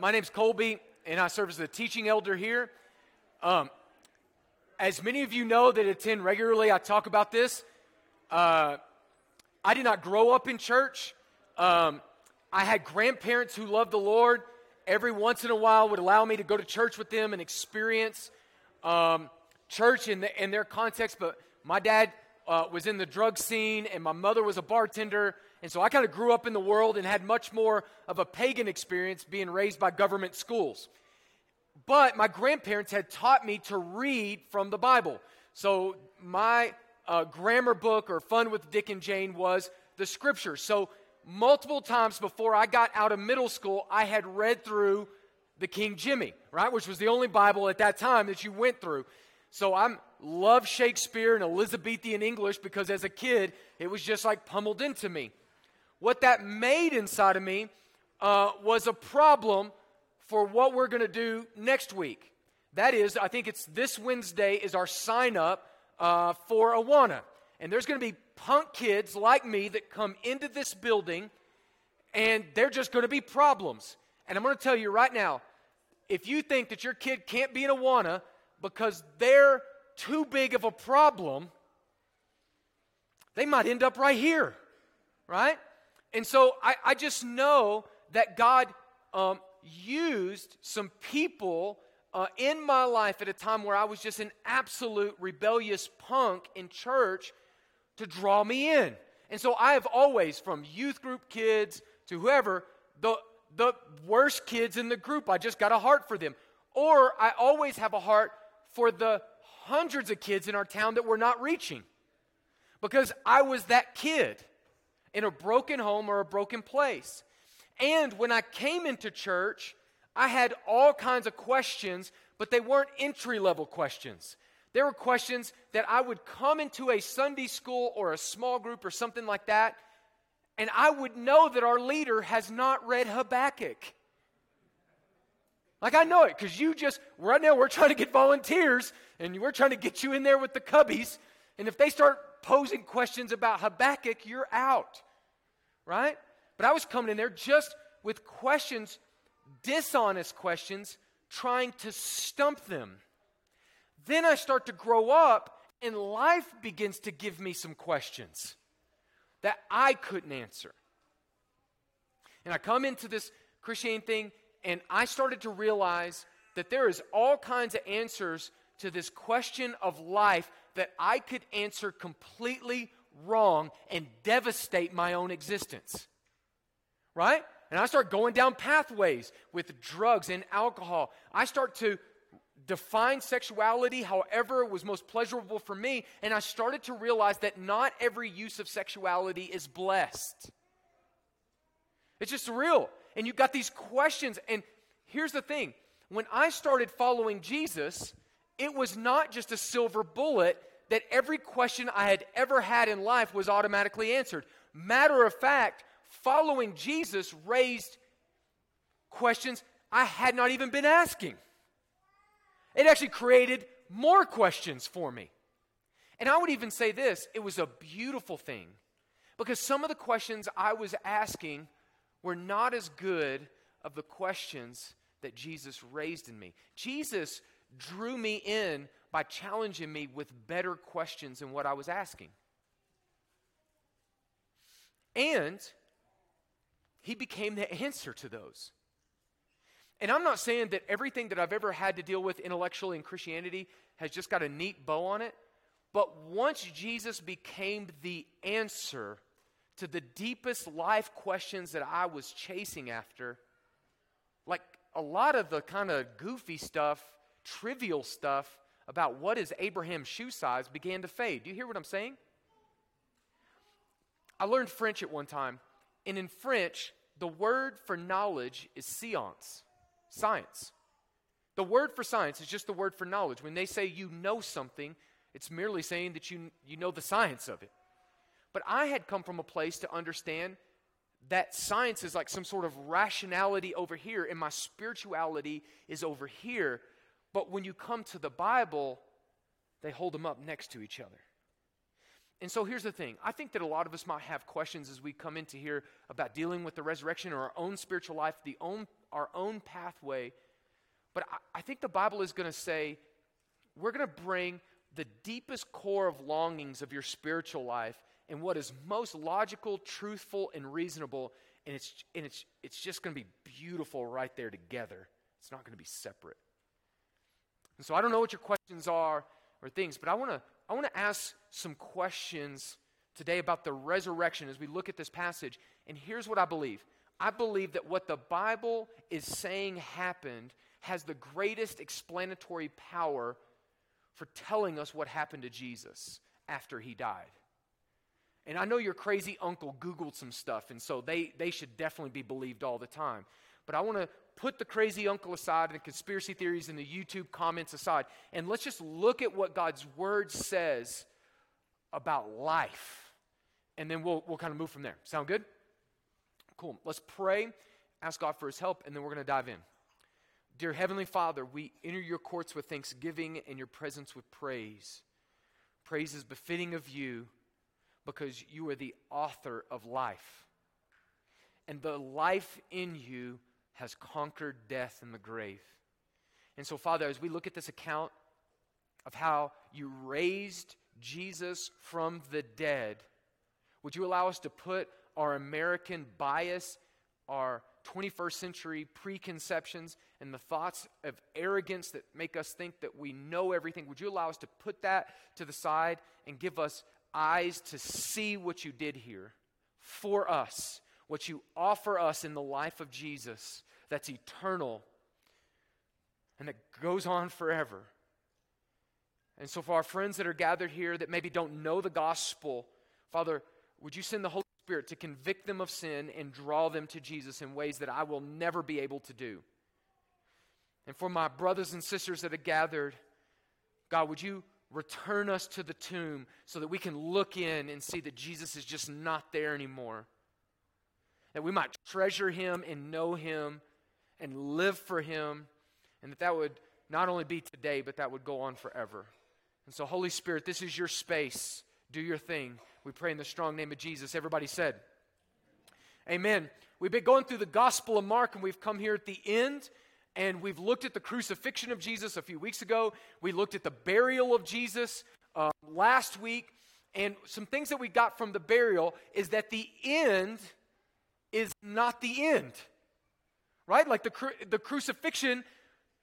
my name's Colby, and I serve as the teaching elder here. Um, as many of you know that attend regularly, I talk about this. Uh, I did not grow up in church. Um, I had grandparents who loved the Lord. Every once in a while, would allow me to go to church with them and experience um, church in, the, in their context. But my dad uh, was in the drug scene, and my mother was a bartender. And so I kind of grew up in the world and had much more of a pagan experience being raised by government schools. But my grandparents had taught me to read from the Bible. So my uh, grammar book or Fun with Dick and Jane was the scriptures. So multiple times before I got out of middle school, I had read through the King Jimmy, right? Which was the only Bible at that time that you went through. So I love Shakespeare and Elizabethan English because as a kid, it was just like pummeled into me. What that made inside of me uh, was a problem for what we're going to do next week. That is, I think it's this Wednesday is our sign up uh, for Awana. And there's going to be punk kids like me that come into this building, and they're just going to be problems. And I'm going to tell you right now if you think that your kid can't be in Awana because they're too big of a problem, they might end up right here, right? And so I, I just know that God um, used some people uh, in my life at a time where I was just an absolute rebellious punk in church to draw me in. And so I have always, from youth group kids to whoever, the, the worst kids in the group, I just got a heart for them. Or I always have a heart for the hundreds of kids in our town that we're not reaching. Because I was that kid in a broken home or a broken place. And when I came into church, I had all kinds of questions, but they weren't entry level questions. There were questions that I would come into a Sunday school or a small group or something like that, and I would know that our leader has not read Habakkuk. Like I know it because you just, right now, we're trying to get volunteers and we're trying to get you in there with the cubbies. And if they start posing questions about Habakkuk, you're out, right? But I was coming in there just with questions, dishonest questions, trying to stump them. Then I start to grow up, and life begins to give me some questions that I couldn't answer. And I come into this Christian thing, and I started to realize that there is all kinds of answers to this question of life that I could answer completely wrong and devastate my own existence. Right? And I start going down pathways with drugs and alcohol. I start to define sexuality however was most pleasurable for me, and I started to realize that not every use of sexuality is blessed. It's just real. And you've got these questions. And here's the thing when I started following Jesus, it was not just a silver bullet that every question I had ever had in life was automatically answered. Matter of fact, following Jesus raised questions I had not even been asking. It actually created more questions for me. And I would even say this it was a beautiful thing because some of the questions I was asking were not as good of the questions that Jesus raised in me. Jesus drew me in by challenging me with better questions than what I was asking. And he became the answer to those. And I'm not saying that everything that I've ever had to deal with intellectually in Christianity has just got a neat bow on it. But once Jesus became the answer to the deepest life questions that I was chasing after, like a lot of the kind of goofy stuff, trivial stuff about what is Abraham's shoe size began to fade. Do you hear what I'm saying? I learned French at one time, and in French, the word for knowledge is science, science. The word for science is just the word for knowledge. When they say you know something, it's merely saying that you, you know the science of it. But I had come from a place to understand that science is like some sort of rationality over here, and my spirituality is over here. But when you come to the Bible, they hold them up next to each other. And so here's the thing I think that a lot of us might have questions as we come into here about dealing with the resurrection or our own spiritual life, the own our own pathway. But I, I think the Bible is going to say we're going to bring the deepest core of longings of your spiritual life and what is most logical, truthful, and reasonable. And it's, and it's, it's just going to be beautiful right there together. It's not going to be separate. And so I don't know what your questions are or things, but I want to I want to ask some questions today about the resurrection as we look at this passage. And here's what I believe. I believe that what the Bible is saying happened has the greatest explanatory power for telling us what happened to Jesus after he died. And I know your crazy uncle Googled some stuff, and so they, they should definitely be believed all the time. But I want to put the crazy uncle aside and the conspiracy theories and the YouTube comments aside, and let's just look at what God's word says about life. And then we'll, we'll kind of move from there. Sound good? Cool. Let's pray, ask God for his help, and then we're going to dive in. Dear Heavenly Father, we enter your courts with thanksgiving and your presence with praise. Praise is befitting of you because you are the author of life. And the life in you has conquered death and the grave. And so, Father, as we look at this account of how you raised Jesus from the dead, would you allow us to put our American bias, our 21st century preconceptions and the thoughts of arrogance that make us think that we know everything, would you allow us to put that to the side and give us eyes to see what you did here for us, what you offer us in the life of Jesus that's eternal and that goes on forever? And so, for our friends that are gathered here that maybe don't know the gospel, Father, would you send the Holy Spirit to convict them of sin and draw them to Jesus in ways that I will never be able to do. And for my brothers and sisters that are gathered, God, would you return us to the tomb so that we can look in and see that Jesus is just not there anymore? That we might treasure him and know him and live for him, and that that would not only be today, but that would go on forever. And so, Holy Spirit, this is your space. Do your thing. We pray in the strong name of Jesus. Everybody said, Amen. We've been going through the Gospel of Mark, and we've come here at the end, and we've looked at the crucifixion of Jesus a few weeks ago. We looked at the burial of Jesus uh, last week, and some things that we got from the burial is that the end is not the end, right? Like the, cru- the crucifixion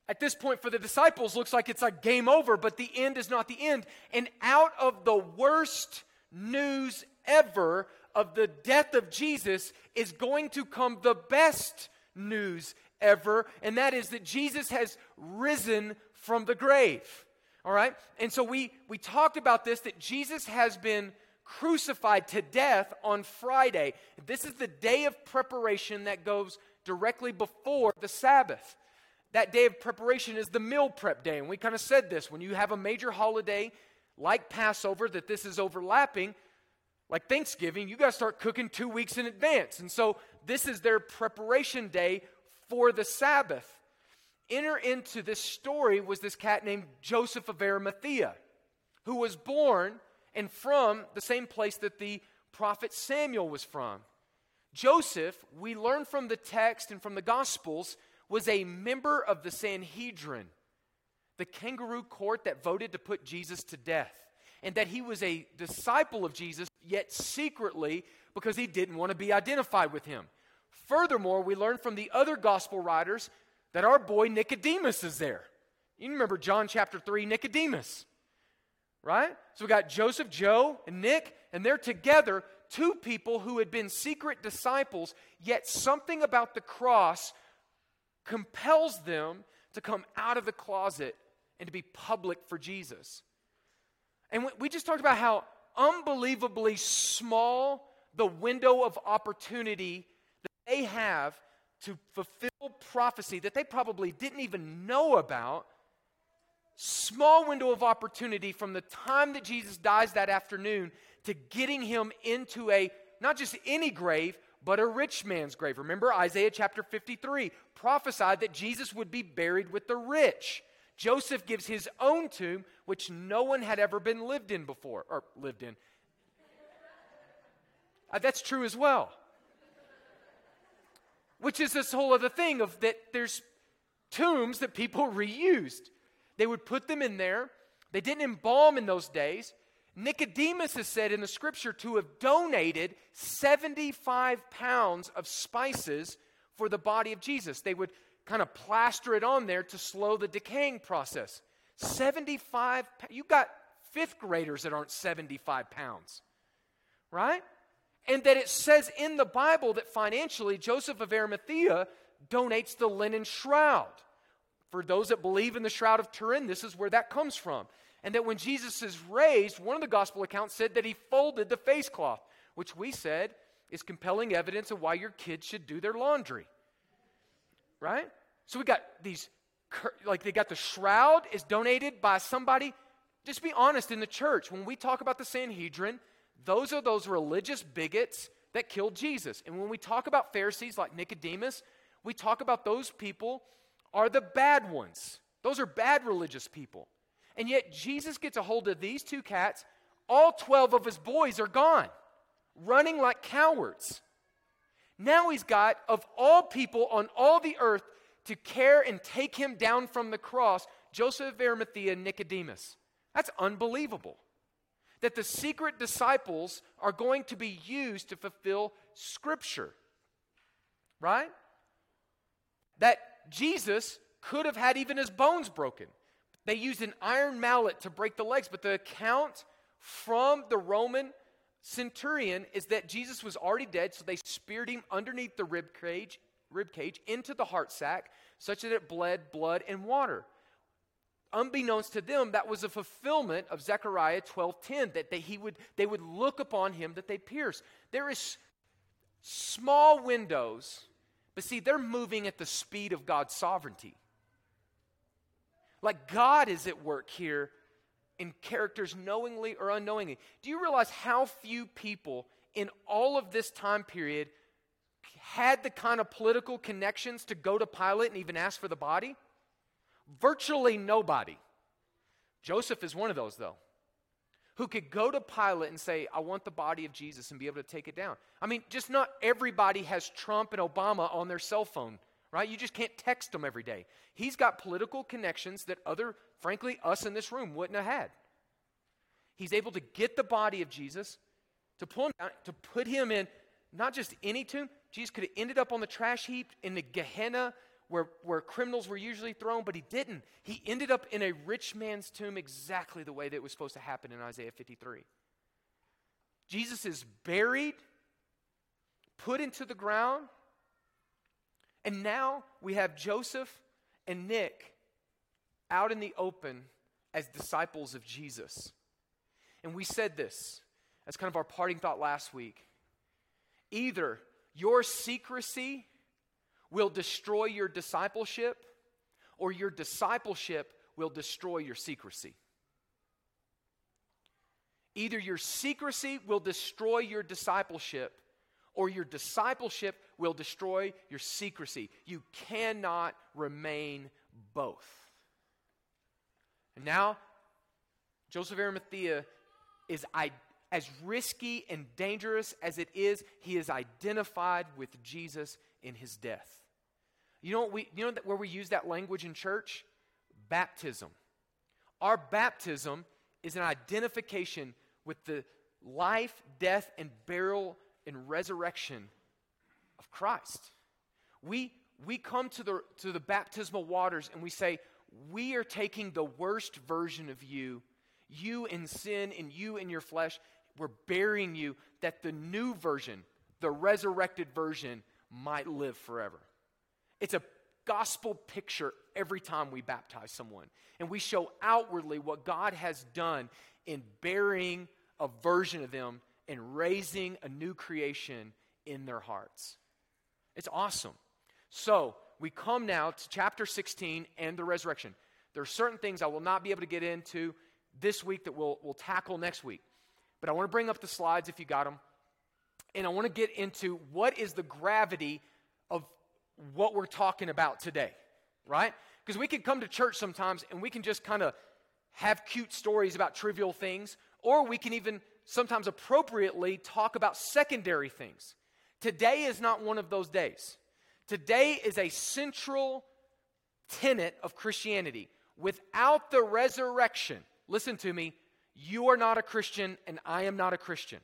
at this point for the disciples looks like it's like game over, but the end is not the end. And out of the worst news ever of the death of Jesus is going to come the best news ever, and that is that Jesus has risen from the grave. All right? And so we, we talked about this that Jesus has been crucified to death on Friday. This is the day of preparation that goes directly before the Sabbath. That day of preparation is the meal prep day. And we kind of said this when you have a major holiday like Passover, that this is overlapping, like Thanksgiving, you got to start cooking two weeks in advance. And so this is their preparation day for the Sabbath. Enter into this story was this cat named Joseph of Arimathea, who was born and from the same place that the prophet Samuel was from. Joseph, we learn from the text and from the Gospels, was a member of the Sanhedrin, the kangaroo court that voted to put Jesus to death, and that he was a disciple of Jesus, yet secretly because he didn't want to be identified with him. Furthermore, we learn from the other gospel writers that our boy Nicodemus is there. You remember John chapter 3, Nicodemus, right? So we got Joseph, Joe, and Nick, and they're together, two people who had been secret disciples, yet something about the cross compels them to come out of the closet and to be public for Jesus. And we just talked about how unbelievably small the window of opportunity that they have to fulfill prophecy that they probably didn't even know about. Small window of opportunity from the time that Jesus dies that afternoon to getting him into a not just any grave, but a rich man's grave. Remember, Isaiah chapter 53 prophesied that Jesus would be buried with the rich. Joseph gives his own tomb, which no one had ever been lived in before, or lived in. Uh, that's true as well. which is this whole other thing of that there's tombs that people reused. They would put them in there. They didn't embalm in those days. Nicodemus is said in the scripture to have donated 75 pounds of spices for the body of Jesus. They would kind of plaster it on there to slow the decaying process. 75 you got fifth graders that aren't 75 pounds, right? And that it says in the Bible that financially Joseph of Arimathea donates the linen shroud. For those that believe in the shroud of Turin, this is where that comes from. And that when Jesus is raised, one of the gospel accounts said that he folded the face cloth, which we said is compelling evidence of why your kids should do their laundry. Right? So we got these, like they got the shroud is donated by somebody. Just be honest in the church. When we talk about the Sanhedrin, those are those religious bigots that killed Jesus. And when we talk about Pharisees like Nicodemus, we talk about those people are the bad ones. Those are bad religious people. And yet Jesus gets a hold of these two cats. All 12 of his boys are gone, running like cowards. Now he's got, of all people on all the earth, to care and take him down from the cross, Joseph of Arimathea and Nicodemus. That's unbelievable. That the secret disciples are going to be used to fulfill Scripture. Right? That Jesus could have had even his bones broken. They used an iron mallet to break the legs, but the account from the Roman centurion is that Jesus was already dead, so they speared him underneath the rib cage, rib cage into the heart sac, such that it bled blood and water. Unbeknownst to them, that was a fulfillment of Zechariah 12:10, that they, he would, they would look upon him that they pierce. There is small windows, but see, they're moving at the speed of God's sovereignty. Like God is at work here in characters knowingly or unknowingly. Do you realize how few people in all of this time period had the kind of political connections to go to Pilate and even ask for the body? Virtually nobody. Joseph is one of those, though, who could go to Pilate and say, I want the body of Jesus and be able to take it down. I mean, just not everybody has Trump and Obama on their cell phone, right? You just can't text them every day. He's got political connections that other, frankly, us in this room wouldn't have had. He's able to get the body of Jesus, to pull him down, to put him in not just any tomb. Jesus could have ended up on the trash heap in the Gehenna where, where criminals were usually thrown, but he didn't. He ended up in a rich man's tomb exactly the way that it was supposed to happen in Isaiah 53. Jesus is buried, put into the ground, and now we have Joseph and Nick out in the open as disciples of Jesus. And we said this as kind of our parting thought last week. Either your secrecy will destroy your discipleship, or your discipleship will destroy your secrecy. Either your secrecy will destroy your discipleship, or your discipleship will destroy your secrecy. You cannot remain both. And now, Joseph Arimathea is as risky and dangerous as it is, he is identified with Jesus in his death. You know, we, you know where we use that language in church? Baptism. Our baptism is an identification with the life, death, and burial and resurrection of Christ. We, we come to the, to the baptismal waters and we say, We are taking the worst version of you, you in sin and you in your flesh. We're burying you that the new version, the resurrected version, might live forever. It's a gospel picture every time we baptize someone. And we show outwardly what God has done in burying a version of them and raising a new creation in their hearts. It's awesome. So, we come now to chapter 16 and the resurrection. There are certain things I will not be able to get into this week that we'll, we'll tackle next week. But I want to bring up the slides if you got them. And I want to get into what is the gravity of what we're talking about today, right? Because we can come to church sometimes and we can just kind of have cute stories about trivial things, or we can even sometimes appropriately talk about secondary things. Today is not one of those days. Today is a central tenet of Christianity. Without the resurrection, listen to me, you are not a Christian and I am not a Christian.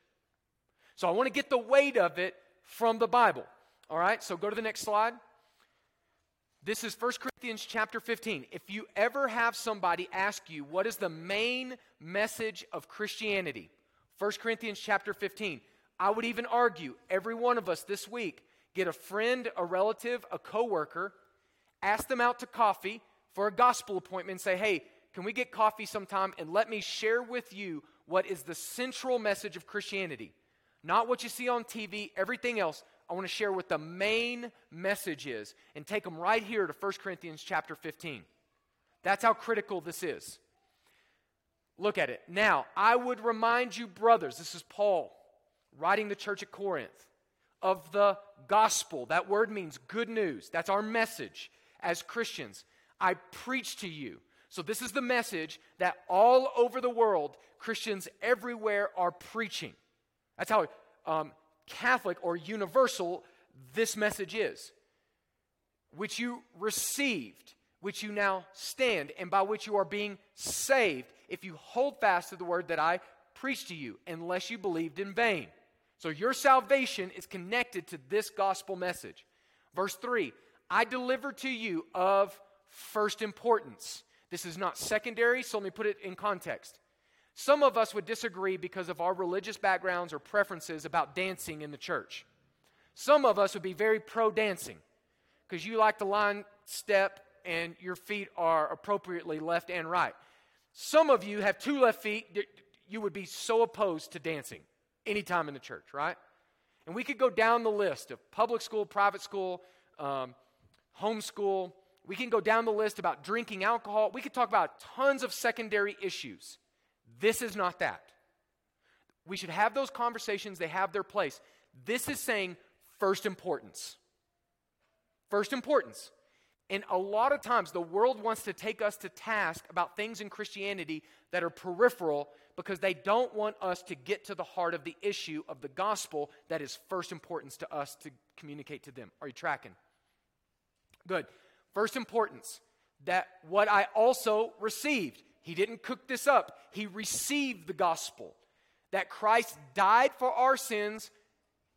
So I want to get the weight of it from the Bible. All right, so go to the next slide. This is 1 Corinthians chapter 15. If you ever have somebody ask you what is the main message of Christianity, 1 Corinthians chapter 15, I would even argue every one of us this week get a friend, a relative, a coworker, ask them out to coffee for a gospel appointment and say, "Hey, can we get coffee sometime and let me share with you what is the central message of Christianity? Not what you see on TV, everything else. I want to share what the main message is and take them right here to 1 Corinthians chapter 15. That's how critical this is. Look at it. Now, I would remind you, brothers, this is Paul writing the church at Corinth, of the gospel. That word means good news. That's our message as Christians. I preach to you. So, this is the message that all over the world, Christians everywhere are preaching. That's how um, Catholic or universal this message is, which you received, which you now stand, and by which you are being saved, if you hold fast to the word that I preached to you, unless you believed in vain. So your salvation is connected to this gospel message. Verse 3 I deliver to you of first importance. This is not secondary, so let me put it in context. Some of us would disagree because of our religious backgrounds or preferences about dancing in the church. Some of us would be very pro dancing because you like the line step and your feet are appropriately left and right. Some of you have two left feet. You would be so opposed to dancing anytime in the church, right? And we could go down the list of public school, private school, um, homeschool. We can go down the list about drinking alcohol. We could talk about tons of secondary issues. This is not that. We should have those conversations, they have their place. This is saying first importance. First importance. And a lot of times, the world wants to take us to task about things in Christianity that are peripheral because they don't want us to get to the heart of the issue of the gospel that is first importance to us to communicate to them. Are you tracking? Good. First importance that what I also received. He didn't cook this up, he received the gospel that Christ died for our sins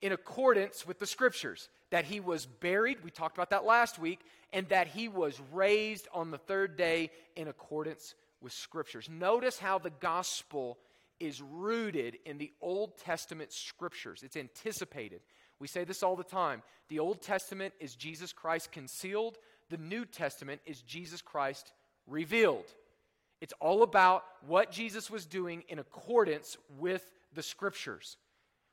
in accordance with the scriptures, that he was buried, we talked about that last week, and that he was raised on the third day in accordance with scriptures. Notice how the gospel is rooted in the Old Testament scriptures, it's anticipated. We say this all the time. The Old Testament is Jesus Christ concealed, the New Testament is Jesus Christ revealed. It's all about what Jesus was doing in accordance with the scriptures.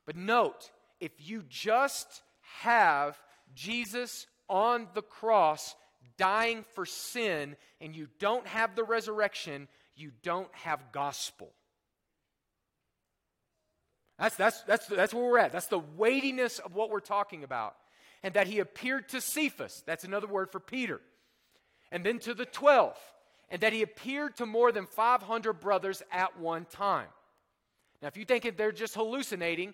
But note, if you just have Jesus on the cross dying for sin and you don't have the resurrection, you don't have gospel. That's, that's, that's, that's where we're at. That's the weightiness of what we're talking about. And that he appeared to Cephas, that's another word for Peter, and then to the 12 and that he appeared to more than 500 brothers at one time. Now, if you think that they're just hallucinating,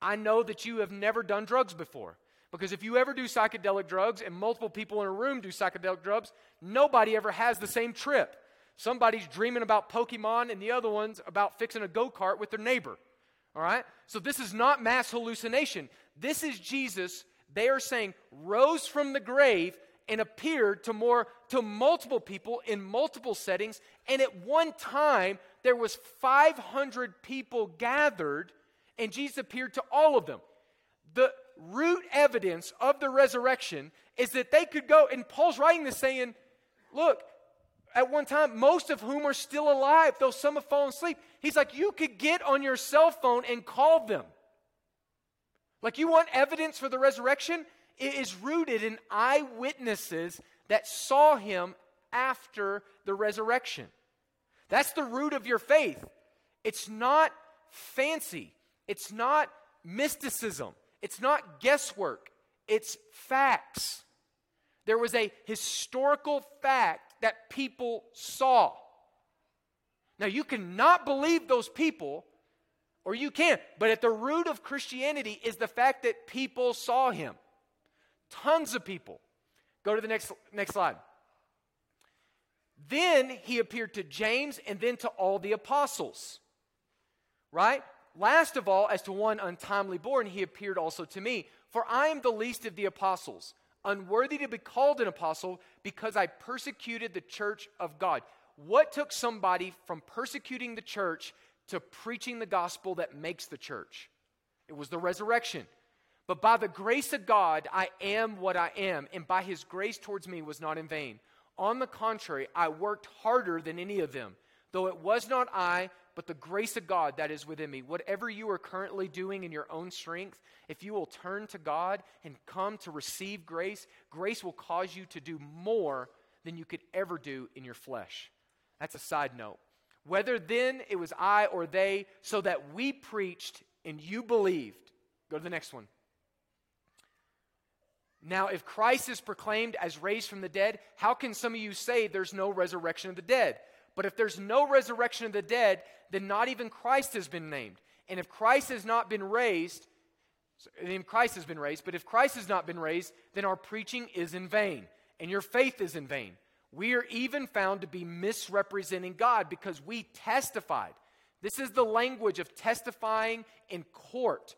I know that you have never done drugs before. Because if you ever do psychedelic drugs and multiple people in a room do psychedelic drugs, nobody ever has the same trip. Somebody's dreaming about Pokemon and the other one's about fixing a go kart with their neighbor. All right? So this is not mass hallucination. This is Jesus, they are saying, rose from the grave and appeared to more to multiple people in multiple settings and at one time there was 500 people gathered and Jesus appeared to all of them. The root evidence of the resurrection is that they could go and Paul's writing this saying look at one time most of whom are still alive though some have fallen asleep. He's like you could get on your cell phone and call them. Like you want evidence for the resurrection? It is rooted in eyewitnesses that saw him after the resurrection. That's the root of your faith. It's not fancy, it's not mysticism, it's not guesswork, it's facts. There was a historical fact that people saw. Now, you cannot believe those people, or you can, but at the root of Christianity is the fact that people saw him. Tons of people. Go to the next, next slide. Then he appeared to James and then to all the apostles. Right? Last of all, as to one untimely born, he appeared also to me. For I am the least of the apostles, unworthy to be called an apostle because I persecuted the church of God. What took somebody from persecuting the church to preaching the gospel that makes the church? It was the resurrection. But by the grace of God, I am what I am, and by his grace towards me was not in vain. On the contrary, I worked harder than any of them, though it was not I, but the grace of God that is within me. Whatever you are currently doing in your own strength, if you will turn to God and come to receive grace, grace will cause you to do more than you could ever do in your flesh. That's a side note. Whether then it was I or they, so that we preached and you believed. Go to the next one. Now, if Christ is proclaimed as raised from the dead, how can some of you say there's no resurrection of the dead? But if there's no resurrection of the dead, then not even Christ has been named. And if Christ has not been raised, then Christ has been raised, but if Christ has not been raised, then our preaching is in vain, and your faith is in vain. We are even found to be misrepresenting God because we testified. This is the language of testifying in court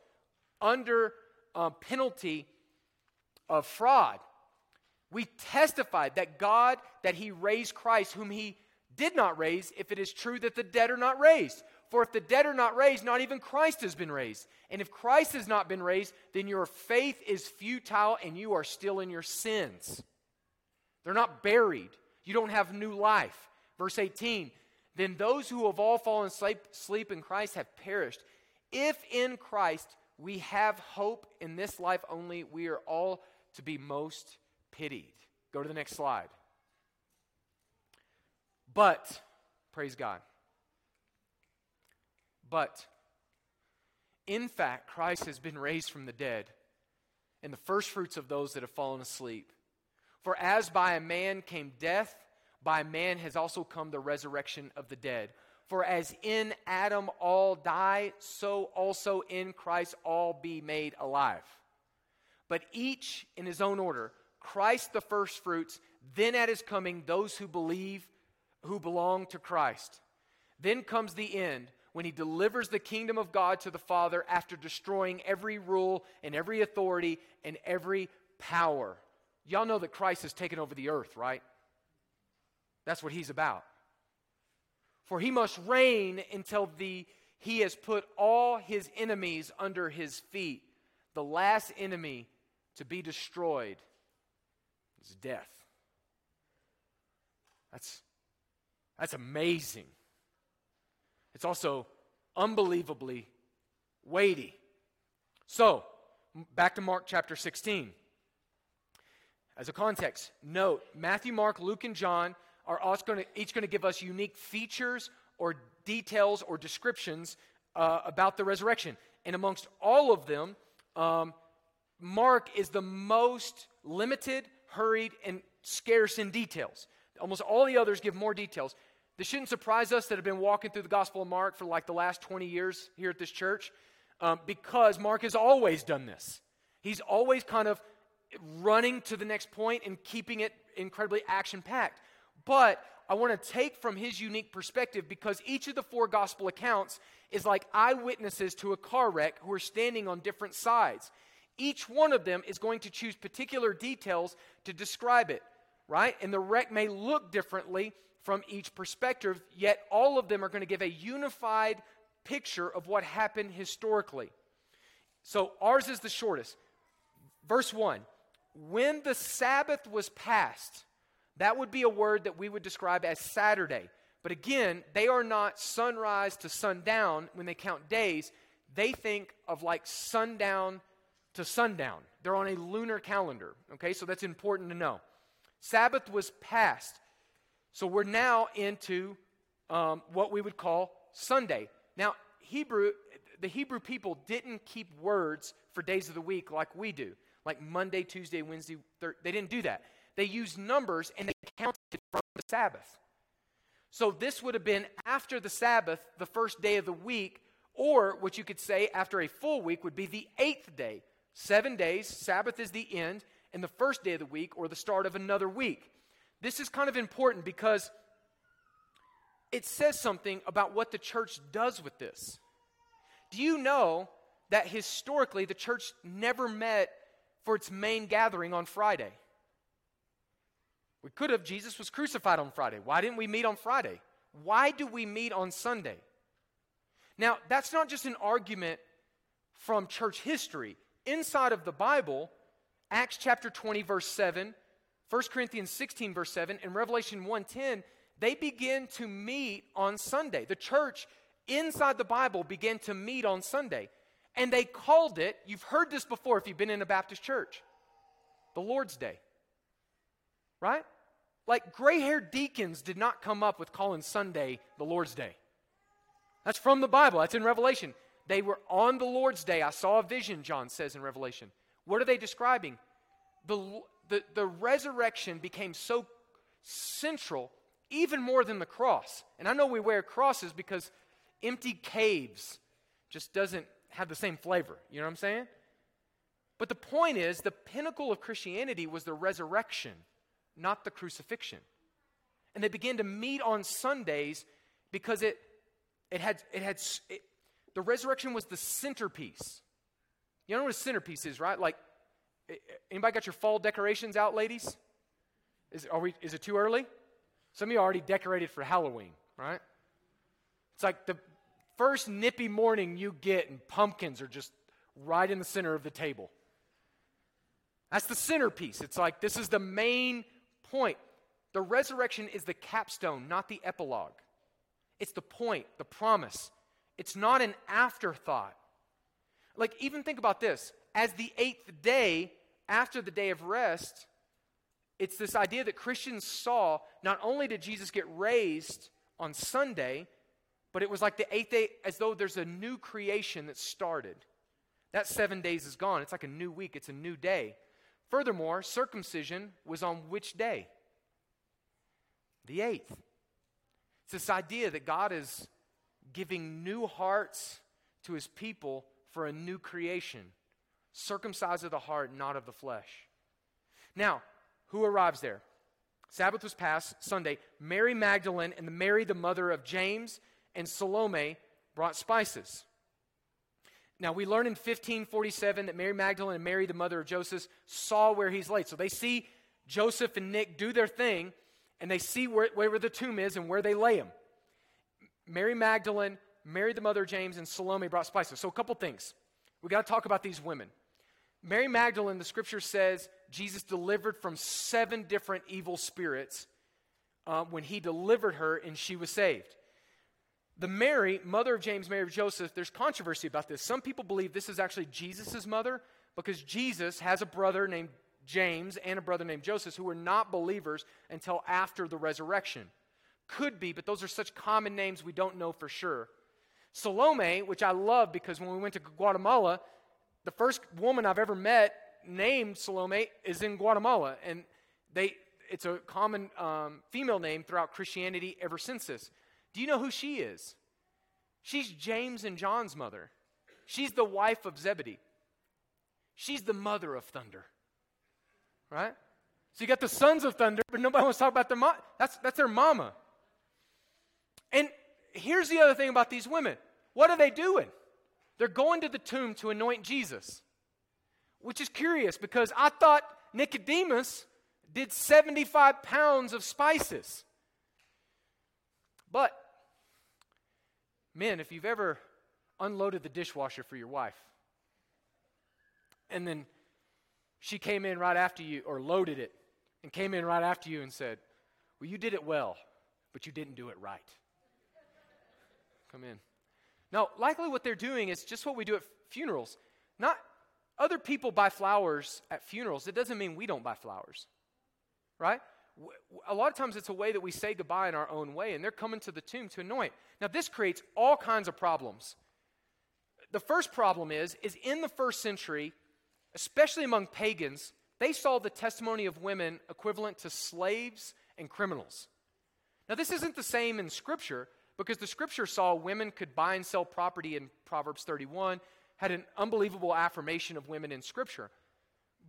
under uh, penalty of fraud. We testified that God, that He raised Christ, whom He did not raise, if it is true that the dead are not raised. For if the dead are not raised, not even Christ has been raised. And if Christ has not been raised, then your faith is futile and you are still in your sins. They're not buried. You don't have new life. Verse 18 Then those who have all fallen asleep, sleep in Christ have perished. If in Christ we have hope in this life only, we are all to be most pitied. Go to the next slide. But, praise God. But, in fact, Christ has been raised from the dead, and the firstfruits of those that have fallen asleep. For as by a man came death, by man has also come the resurrection of the dead. For as in Adam all die, so also in Christ all be made alive but each in his own order. Christ the firstfruits, then at his coming, those who believe, who belong to Christ. Then comes the end when he delivers the kingdom of God to the Father after destroying every rule and every authority and every power. Y'all know that Christ has taken over the earth, right? That's what he's about. For he must reign until the he has put all his enemies under his feet. The last enemy to be destroyed is death. That's, that's amazing. It's also unbelievably weighty. So, back to Mark chapter 16. As a context, note Matthew, Mark, Luke, and John are to, each going to give us unique features or details or descriptions uh, about the resurrection. And amongst all of them, um, Mark is the most limited, hurried, and scarce in details. Almost all the others give more details. This shouldn't surprise us that have been walking through the Gospel of Mark for like the last 20 years here at this church, um, because Mark has always done this. He's always kind of running to the next point and keeping it incredibly action packed. But I want to take from his unique perspective because each of the four gospel accounts is like eyewitnesses to a car wreck who are standing on different sides. Each one of them is going to choose particular details to describe it, right? And the wreck may look differently from each perspective, yet all of them are going to give a unified picture of what happened historically. So ours is the shortest. Verse 1 When the Sabbath was passed, that would be a word that we would describe as Saturday. But again, they are not sunrise to sundown when they count days. They think of like sundown to sundown. They're on a lunar calendar, okay? So that's important to know. Sabbath was passed. So we're now into um, what we would call Sunday. Now, Hebrew, the Hebrew people didn't keep words for days of the week like we do, like Monday, Tuesday, Wednesday, Thursday. They didn't do that. They used numbers and they counted from the Sabbath. So this would have been after the Sabbath, the first day of the week, or what you could say after a full week would be the eighth day Seven days, Sabbath is the end, and the first day of the week or the start of another week. This is kind of important because it says something about what the church does with this. Do you know that historically the church never met for its main gathering on Friday? We could have. Jesus was crucified on Friday. Why didn't we meet on Friday? Why do we meet on Sunday? Now, that's not just an argument from church history. Inside of the Bible, Acts chapter 20, verse 7, 1 Corinthians 16, verse 7, and Revelation 1:10, they begin to meet on Sunday. The church inside the Bible began to meet on Sunday. And they called it, you've heard this before if you've been in a Baptist church, the Lord's Day. Right? Like gray haired deacons did not come up with calling Sunday the Lord's Day. That's from the Bible, that's in Revelation. They were on the Lord's Day. I saw a vision, John says in Revelation. What are they describing? The, the, the resurrection became so central, even more than the cross. And I know we wear crosses because empty caves just doesn't have the same flavor. You know what I'm saying? But the point is, the pinnacle of Christianity was the resurrection, not the crucifixion. And they began to meet on Sundays because it, it had, it had it, the resurrection was the centerpiece. You know what a centerpiece is, right? Like, anybody got your fall decorations out, ladies? Is, are we, is it too early? Some of you already decorated for Halloween, right? It's like the first nippy morning you get, and pumpkins are just right in the center of the table. That's the centerpiece. It's like this is the main point. The resurrection is the capstone, not the epilogue. It's the point, the promise. It's not an afterthought. Like, even think about this as the eighth day after the day of rest, it's this idea that Christians saw not only did Jesus get raised on Sunday, but it was like the eighth day as though there's a new creation that started. That seven days is gone. It's like a new week, it's a new day. Furthermore, circumcision was on which day? The eighth. It's this idea that God is giving new hearts to his people for a new creation. Circumcised of the heart, not of the flesh. Now, who arrives there? Sabbath was passed, Sunday. Mary Magdalene and the Mary, the mother of James and Salome, brought spices. Now, we learn in 1547 that Mary Magdalene and Mary, the mother of Joseph, saw where he's laid. So they see Joseph and Nick do their thing, and they see where, where the tomb is and where they lay him. Mary Magdalene, Mary, the mother of James, and Salome brought spices. So, a couple things. We got to talk about these women. Mary Magdalene, the scripture says, Jesus delivered from seven different evil spirits uh, when he delivered her and she was saved. The Mary, mother of James, Mary of Joseph, there's controversy about this. Some people believe this is actually Jesus' mother because Jesus has a brother named James and a brother named Joseph who were not believers until after the resurrection. Could be, but those are such common names we don't know for sure. Salome, which I love because when we went to Guatemala, the first woman I've ever met named Salome is in Guatemala, and they it's a common um, female name throughout Christianity ever since this. Do you know who she is? She's James and John's mother. She's the wife of Zebedee. She's the mother of thunder. Right? So you got the sons of thunder, but nobody wants to talk about their mom. That's, that's their mama. And here's the other thing about these women. What are they doing? They're going to the tomb to anoint Jesus, which is curious because I thought Nicodemus did 75 pounds of spices. But, men, if you've ever unloaded the dishwasher for your wife, and then she came in right after you, or loaded it, and came in right after you and said, Well, you did it well, but you didn't do it right. Come in. Now, likely what they're doing is just what we do at funerals. Not other people buy flowers at funerals. It doesn't mean we don't buy flowers, right? A lot of times it's a way that we say goodbye in our own way, and they're coming to the tomb to anoint. Now, this creates all kinds of problems. The first problem is, is in the first century, especially among pagans, they saw the testimony of women equivalent to slaves and criminals. Now, this isn't the same in Scripture, because the scripture saw women could buy and sell property in Proverbs 31, had an unbelievable affirmation of women in scripture.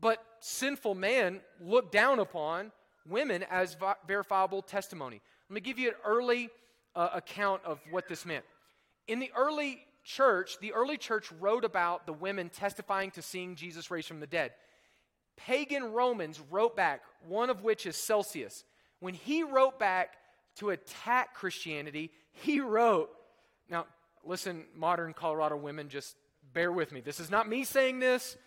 But sinful man looked down upon women as verifiable testimony. Let me give you an early uh, account of what this meant. In the early church, the early church wrote about the women testifying to seeing Jesus raised from the dead. Pagan Romans wrote back, one of which is Celsius. When he wrote back to attack Christianity, he wrote, now listen, modern Colorado women, just bear with me. This is not me saying this.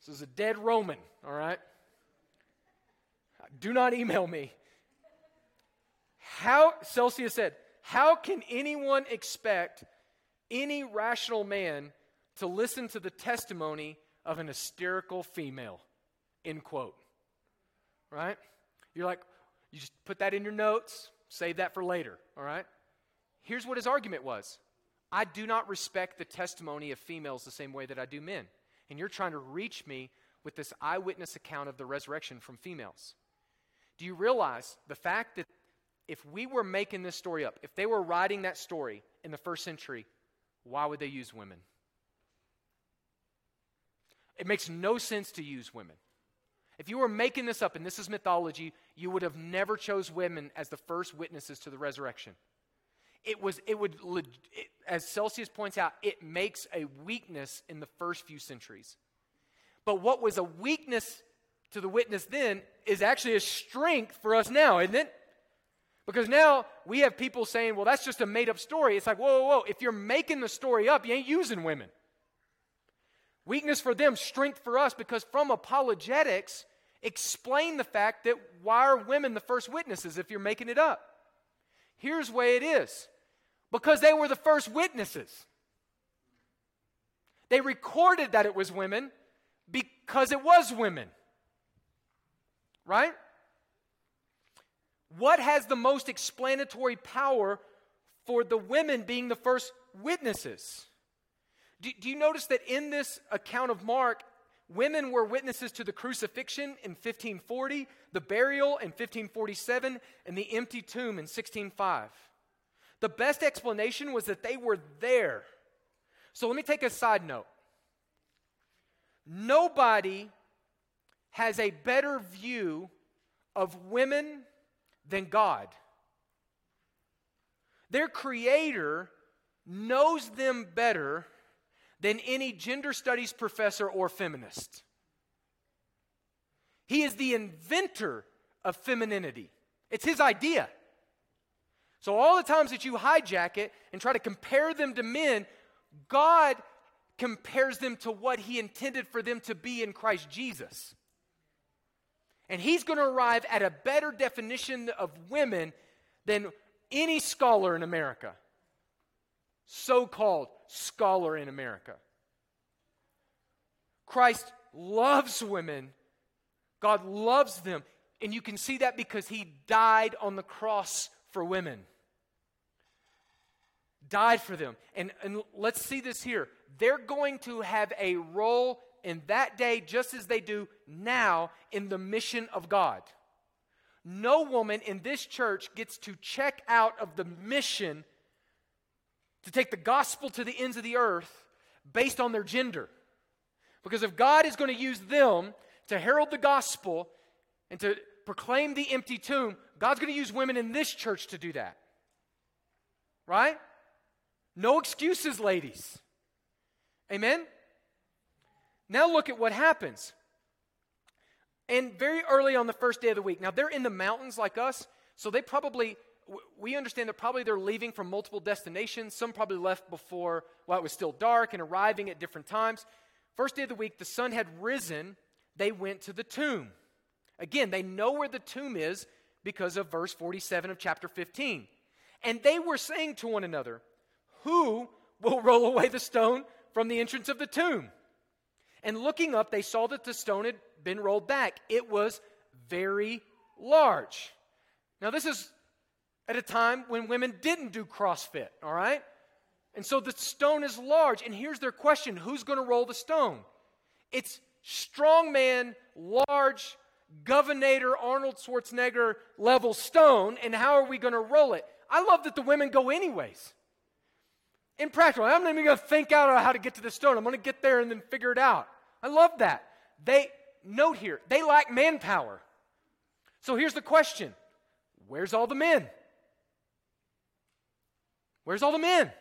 This is a dead Roman, all right? Do not email me. How, Celsus said, how can anyone expect any rational man to listen to the testimony of an hysterical female? End quote. Right? You're like, you just put that in your notes, save that for later, all right? Here's what his argument was I do not respect the testimony of females the same way that I do men. And you're trying to reach me with this eyewitness account of the resurrection from females. Do you realize the fact that if we were making this story up, if they were writing that story in the first century, why would they use women? It makes no sense to use women. If you were making this up and this is mythology, you would have never chose women as the first witnesses to the resurrection. It was, it would, it, as Celsus points out, it makes a weakness in the first few centuries. But what was a weakness to the witness then is actually a strength for us now, isn't it? Because now we have people saying, well, that's just a made up story. It's like, whoa, whoa, whoa. If you're making the story up, you ain't using women. Weakness for them, strength for us, because from apologetics, explain the fact that why are women the first witnesses if you're making it up? Here's the way it is because they were the first witnesses. They recorded that it was women because it was women. Right? What has the most explanatory power for the women being the first witnesses? Do, do, you notice that in this account of Mark, Women were witnesses to the crucifixion in 1540, the burial in 1547, and the empty tomb in 1605. The best explanation was that they were there. So let me take a side note. Nobody has a better view of women than God. Their creator knows them better than any gender studies professor or feminist. He is the inventor of femininity, it's his idea. So, all the times that you hijack it and try to compare them to men, God compares them to what He intended for them to be in Christ Jesus. And He's going to arrive at a better definition of women than any scholar in America so called scholar in America. Christ loves women, God loves them. And you can see that because he died on the cross for women. Died for them. And, and let's see this here. They're going to have a role in that day, just as they do now, in the mission of God. No woman in this church gets to check out of the mission to take the gospel to the ends of the earth based on their gender. Because if God is going to use them to herald the gospel and to proclaim the empty tomb, God's going to use women in this church to do that. Right? No excuses, ladies. Amen? Now look at what happens. And very early on the first day of the week, now they're in the mountains like us, so they probably we understand that probably they're leaving from multiple destinations. Some probably left before while it was still dark and arriving at different times. First day of the week, the sun had risen. They went to the tomb. Again, they know where the tomb is because of verse 47 of chapter 15. And they were saying to one another, Who will roll away the stone from the entrance of the tomb? And looking up, they saw that the stone had been rolled back. It was very large. Now, this is at a time when women didn't do CrossFit, all right? And so the stone is large. And here's their question who's going to roll the stone? It's strongman, large, Governor Arnold Schwarzenegger level stone. And how are we going to roll it? I love that the women go anyways. In practical, I'm not even going to think out how to get to the stone. I'm going to get there and then figure it out. I love that. They, note here, they lack manpower. So here's the question Where's all the men? Where's all the men?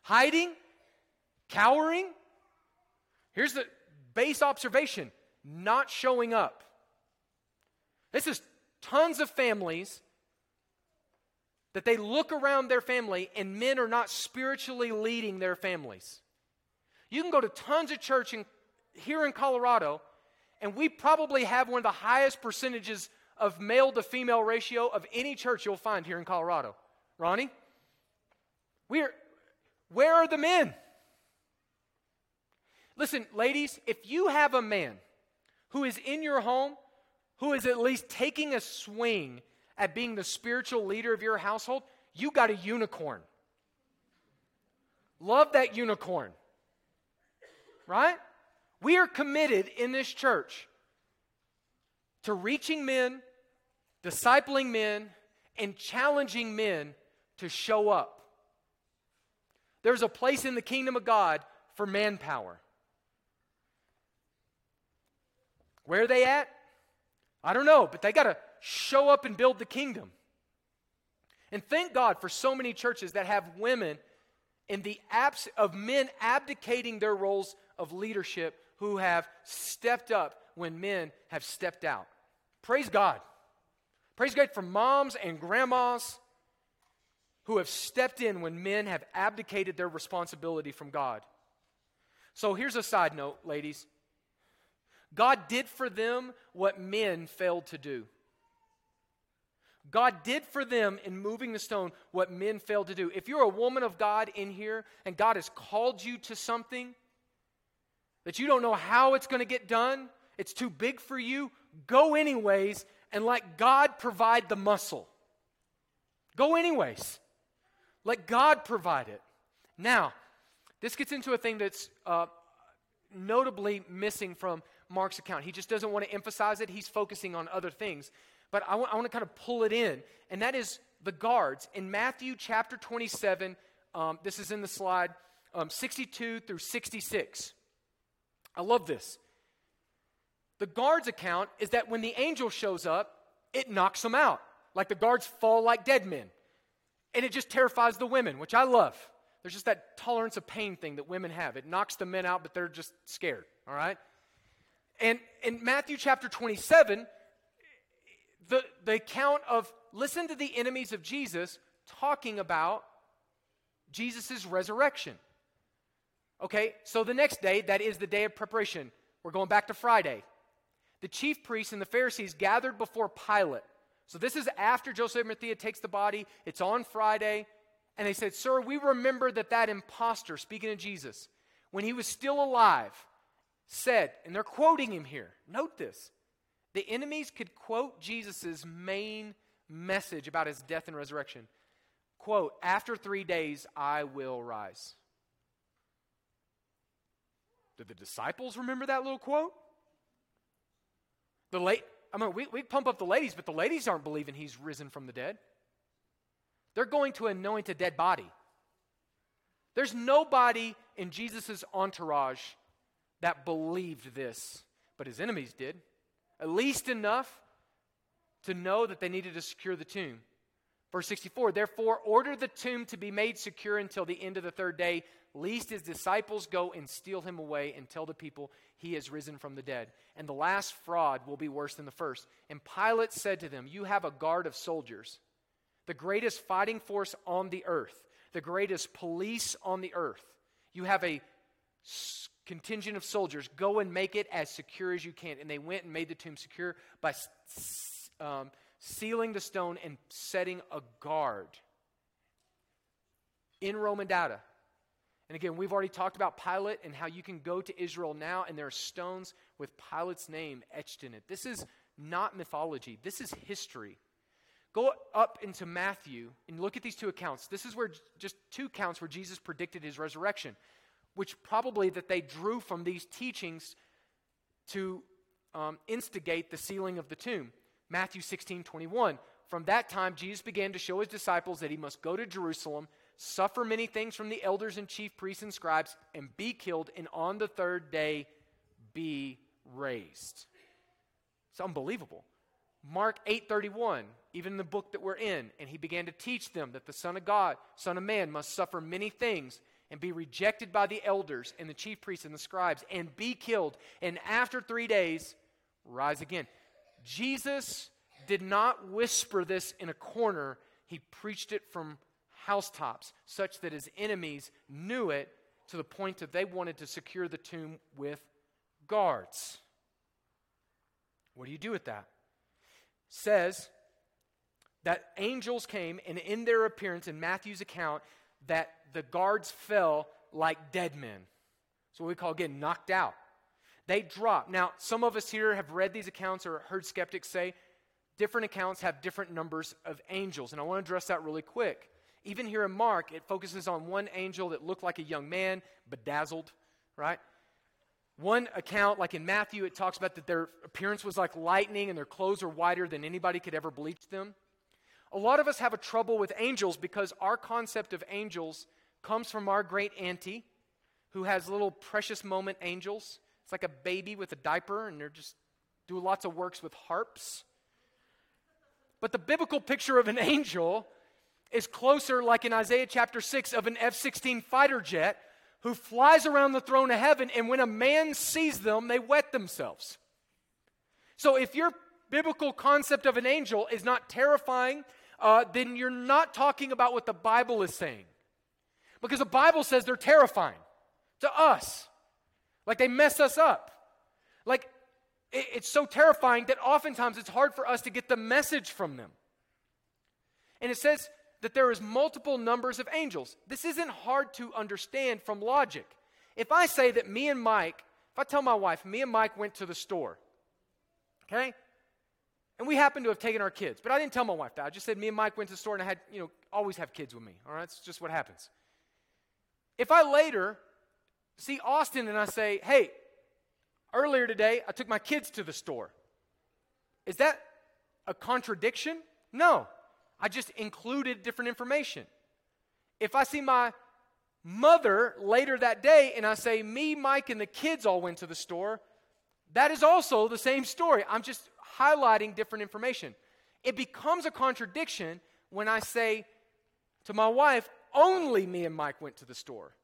Hiding? Cowering? Here's the base observation not showing up. This is tons of families that they look around their family and men are not spiritually leading their families. You can go to tons of church in, here in Colorado, and we probably have one of the highest percentages of male to female ratio of any church you'll find here in Colorado. Ronnie? We're, where are the men? Listen, ladies, if you have a man who is in your home, who is at least taking a swing at being the spiritual leader of your household, you got a unicorn. Love that unicorn. Right? We are committed in this church to reaching men, discipling men, and challenging men to show up. There's a place in the kingdom of God for manpower. Where are they at? I don't know, but they got to show up and build the kingdom. And thank God for so many churches that have women in the abs of men abdicating their roles of leadership who have stepped up when men have stepped out. Praise God. Praise God for moms and grandmas who have stepped in when men have abdicated their responsibility from God. So here's a side note, ladies. God did for them what men failed to do. God did for them in moving the stone what men failed to do. If you're a woman of God in here and God has called you to something that you don't know how it's going to get done, it's too big for you, go anyways and let God provide the muscle. Go anyways. Let God provide it. Now, this gets into a thing that's uh, notably missing from Mark's account. He just doesn't want to emphasize it, he's focusing on other things. But I, w- I want to kind of pull it in, and that is the guards. In Matthew chapter 27, um, this is in the slide, um, 62 through 66. I love this. The guards' account is that when the angel shows up, it knocks them out. Like the guards fall like dead men. And it just terrifies the women, which I love. There's just that tolerance of pain thing that women have. It knocks the men out, but they're just scared, all right? And in Matthew chapter 27, the, the account of listen to the enemies of Jesus talking about Jesus' resurrection. Okay, so the next day, that is the day of preparation. We're going back to Friday. The chief priests and the Pharisees gathered before Pilate. So this is after Joseph of Arimathea takes the body. It's on Friday. And they said, Sir, we remember that that impostor, speaking of Jesus, when he was still alive, said, and they're quoting him here. Note this. The enemies could quote Jesus' main message about his death and resurrection. Quote, after three days, I will rise. Did the disciples remember that little quote? The late, I mean, we, we pump up the ladies, but the ladies aren't believing he's risen from the dead. They're going to anoint a dead body. There's nobody in Jesus' entourage that believed this, but his enemies did. At least enough to know that they needed to secure the tomb. Verse 64 Therefore, order the tomb to be made secure until the end of the third day, lest his disciples go and steal him away and tell the people he has risen from the dead. And the last fraud will be worse than the first. And Pilate said to them, You have a guard of soldiers, the greatest fighting force on the earth, the greatest police on the earth. You have a contingent of soldiers, go and make it as secure as you can. And they went and made the tomb secure by um, sealing the stone and setting a guard in Roman data. And again, we've already talked about Pilate and how you can go to Israel now and there are stones with Pilate's name etched in it. This is not mythology, this is history. Go up into Matthew and look at these two accounts. This is where just two accounts where Jesus predicted his resurrection which probably that they drew from these teachings to um, instigate the sealing of the tomb. Matthew 16 21. From that time, Jesus began to show his disciples that he must go to Jerusalem, suffer many things from the elders and chief priests and scribes, and be killed, and on the third day be raised. It's unbelievable. Mark 8:31, even in the book that we're in, and he began to teach them that the Son of God, Son of Man, must suffer many things and be rejected by the elders and the chief priests and the scribes and be killed, and after three days rise again. Jesus did not whisper this in a corner, he preached it from housetops, such that his enemies knew it to the point that they wanted to secure the tomb with guards. What do you do with that? Says that angels came, and in their appearance, in Matthew's account, that the guards fell like dead men. So what we call again knocked out. They dropped. Now, some of us here have read these accounts or heard skeptics say different accounts have different numbers of angels. And I want to address that really quick. Even here in Mark, it focuses on one angel that looked like a young man, bedazzled, right? One account, like in Matthew, it talks about that their appearance was like lightning and their clothes are whiter than anybody could ever bleach them. A lot of us have a trouble with angels because our concept of angels comes from our great auntie who has little precious moment angels. It's like a baby with a diaper, and they're just do lots of works with harps. But the biblical picture of an angel is closer, like in Isaiah chapter 6, of an F 16 fighter jet who flies around the throne of heaven, and when a man sees them, they wet themselves. So if your biblical concept of an angel is not terrifying, uh, then you're not talking about what the Bible is saying. Because the Bible says they're terrifying to us. Like they mess us up. Like it, it's so terrifying that oftentimes it's hard for us to get the message from them. And it says that there is multiple numbers of angels. This isn't hard to understand from logic. If I say that me and Mike, if I tell my wife, me and Mike went to the store, okay? And we happened to have taken our kids, but I didn't tell my wife that. I just said me and Mike went to the store and I had, you know, always have kids with me. All right, it's just what happens. If I later see Austin and I say, hey, earlier today I took my kids to the store, is that a contradiction? No. I just included different information. If I see my mother later that day and I say, me, Mike, and the kids all went to the store, that is also the same story. I'm just highlighting different information. It becomes a contradiction when I say to my wife, only me and Mike went to the store.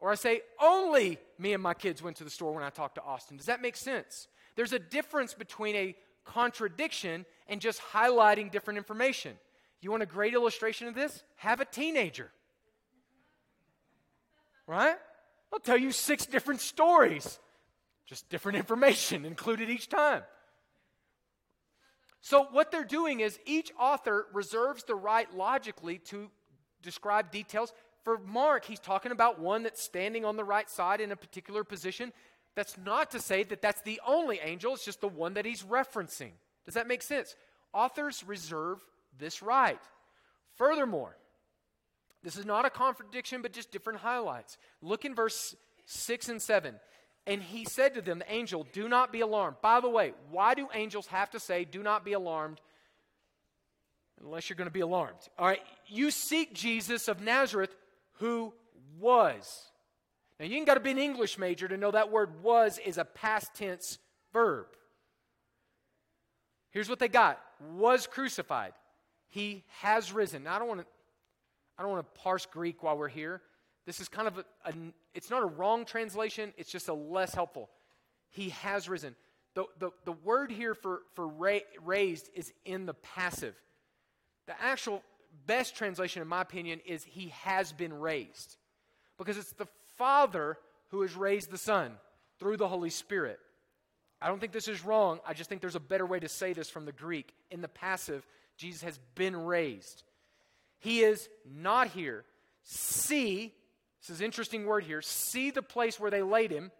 Or I say, only me and my kids went to the store when I talked to Austin. Does that make sense? There's a difference between a contradiction and just highlighting different information. You want a great illustration of this? Have a teenager. Right? I'll tell you six different stories, just different information included each time. So, what they're doing is each author reserves the right logically to describe details. For Mark, he's talking about one that's standing on the right side in a particular position. That's not to say that that's the only angel, it's just the one that he's referencing. Does that make sense? Authors reserve this right. Furthermore, this is not a contradiction, but just different highlights. Look in verse 6 and 7. And he said to them, the angel, Do not be alarmed. By the way, why do angels have to say, Do not be alarmed, unless you're going to be alarmed? All right, you seek Jesus of Nazareth, who was. Now, you ain't got to be an English major to know that word was is a past tense verb. Here's what they got was crucified. He has risen. Now, I don't want to. I don't want to parse Greek while we're here. This is kind of a, a, it's not a wrong translation, it's just a less helpful. He has risen. The, the, the word here for, for ra- raised is in the passive. The actual best translation, in my opinion, is he has been raised. Because it's the Father who has raised the Son through the Holy Spirit. I don't think this is wrong. I just think there's a better way to say this from the Greek. In the passive, Jesus has been raised. He is not here. See this is an interesting word here. See the place where they laid him,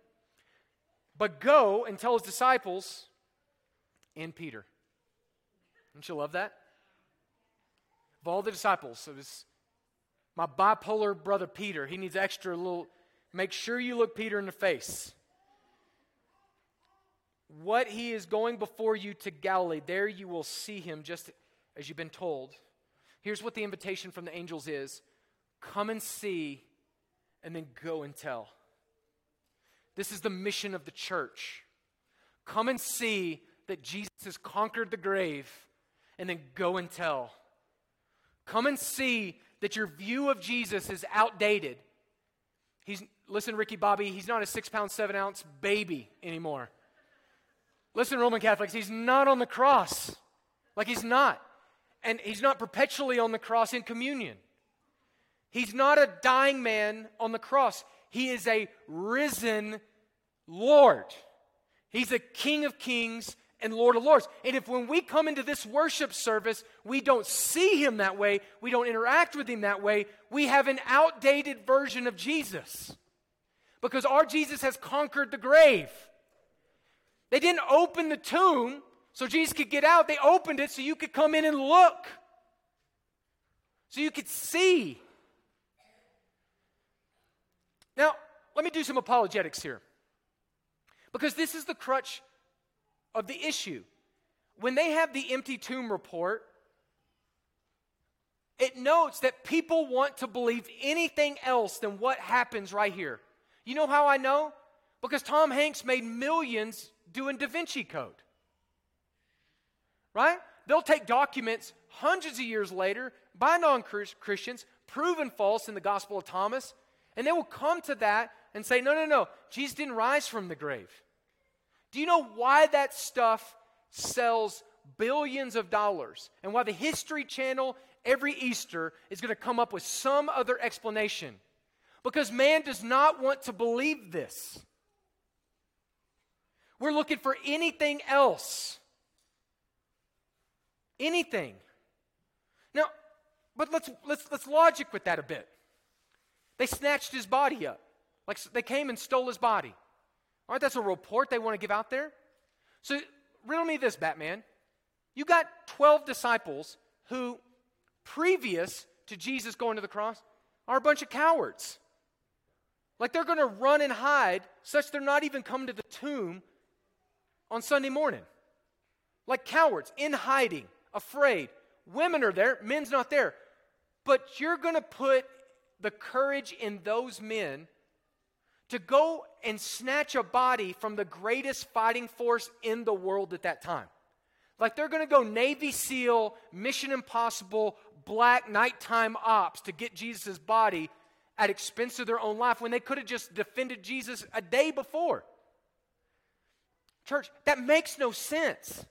but go and tell his disciples and Peter. Don't you love that? Of all the disciples, so this my bipolar brother Peter, he needs extra little make sure you look Peter in the face. What he is going before you to Galilee, there you will see him just as you've been told. Here's what the invitation from the angels is come and see and then go and tell. This is the mission of the church. Come and see that Jesus has conquered the grave, and then go and tell. Come and see that your view of Jesus is outdated. He's, listen, Ricky Bobby, he's not a six pound, seven ounce baby anymore. Listen, Roman Catholics, he's not on the cross. Like he's not. And he's not perpetually on the cross in communion. He's not a dying man on the cross. He is a risen Lord. He's a King of kings and Lord of lords. And if when we come into this worship service, we don't see him that way, we don't interact with him that way, we have an outdated version of Jesus. Because our Jesus has conquered the grave. They didn't open the tomb so Jesus could get out. They opened it so you could come in and look, so you could see. Now, let me do some apologetics here. Because this is the crutch of the issue. When they have the empty tomb report, it notes that people want to believe anything else than what happens right here. You know how I know? Because Tom Hanks made millions doing Da Vinci Code. Right? They'll take documents hundreds of years later by non Christians, proven false in the Gospel of Thomas, and they will come to that and say, no, no, no, Jesus didn't rise from the grave. Do you know why that stuff sells billions of dollars and why the History Channel every Easter is going to come up with some other explanation? Because man does not want to believe this. We're looking for anything else. Anything. Now, but let's let's let's logic with that a bit. They snatched his body up. Like they came and stole his body. Right, that's a report they want to give out there. So riddle me this, Batman. You got 12 disciples who, previous to Jesus going to the cross, are a bunch of cowards. Like they're going to run and hide, such they're not even coming to the tomb on Sunday morning. Like cowards, in hiding, afraid. Women are there, men's not there. But you're going to put the courage in those men to go and snatch a body from the greatest fighting force in the world at that time. Like they're going to go Navy SEAL, Mission Impossible, black nighttime ops to get Jesus' body at expense of their own life when they could have just defended Jesus a day before. Church, that makes no sense.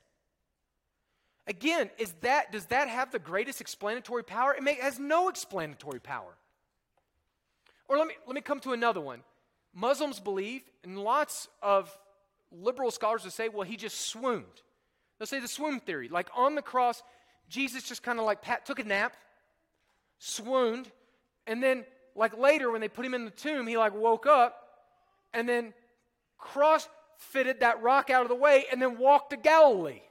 Again, is that does that have the greatest explanatory power? It, may, it has no explanatory power. Or let me let me come to another one. Muslims believe, and lots of liberal scholars will say, well, he just swooned. They'll say the swoon theory. Like on the cross, Jesus just kind of like pat, took a nap, swooned, and then like later when they put him in the tomb, he like woke up and then cross fitted that rock out of the way and then walked to Galilee.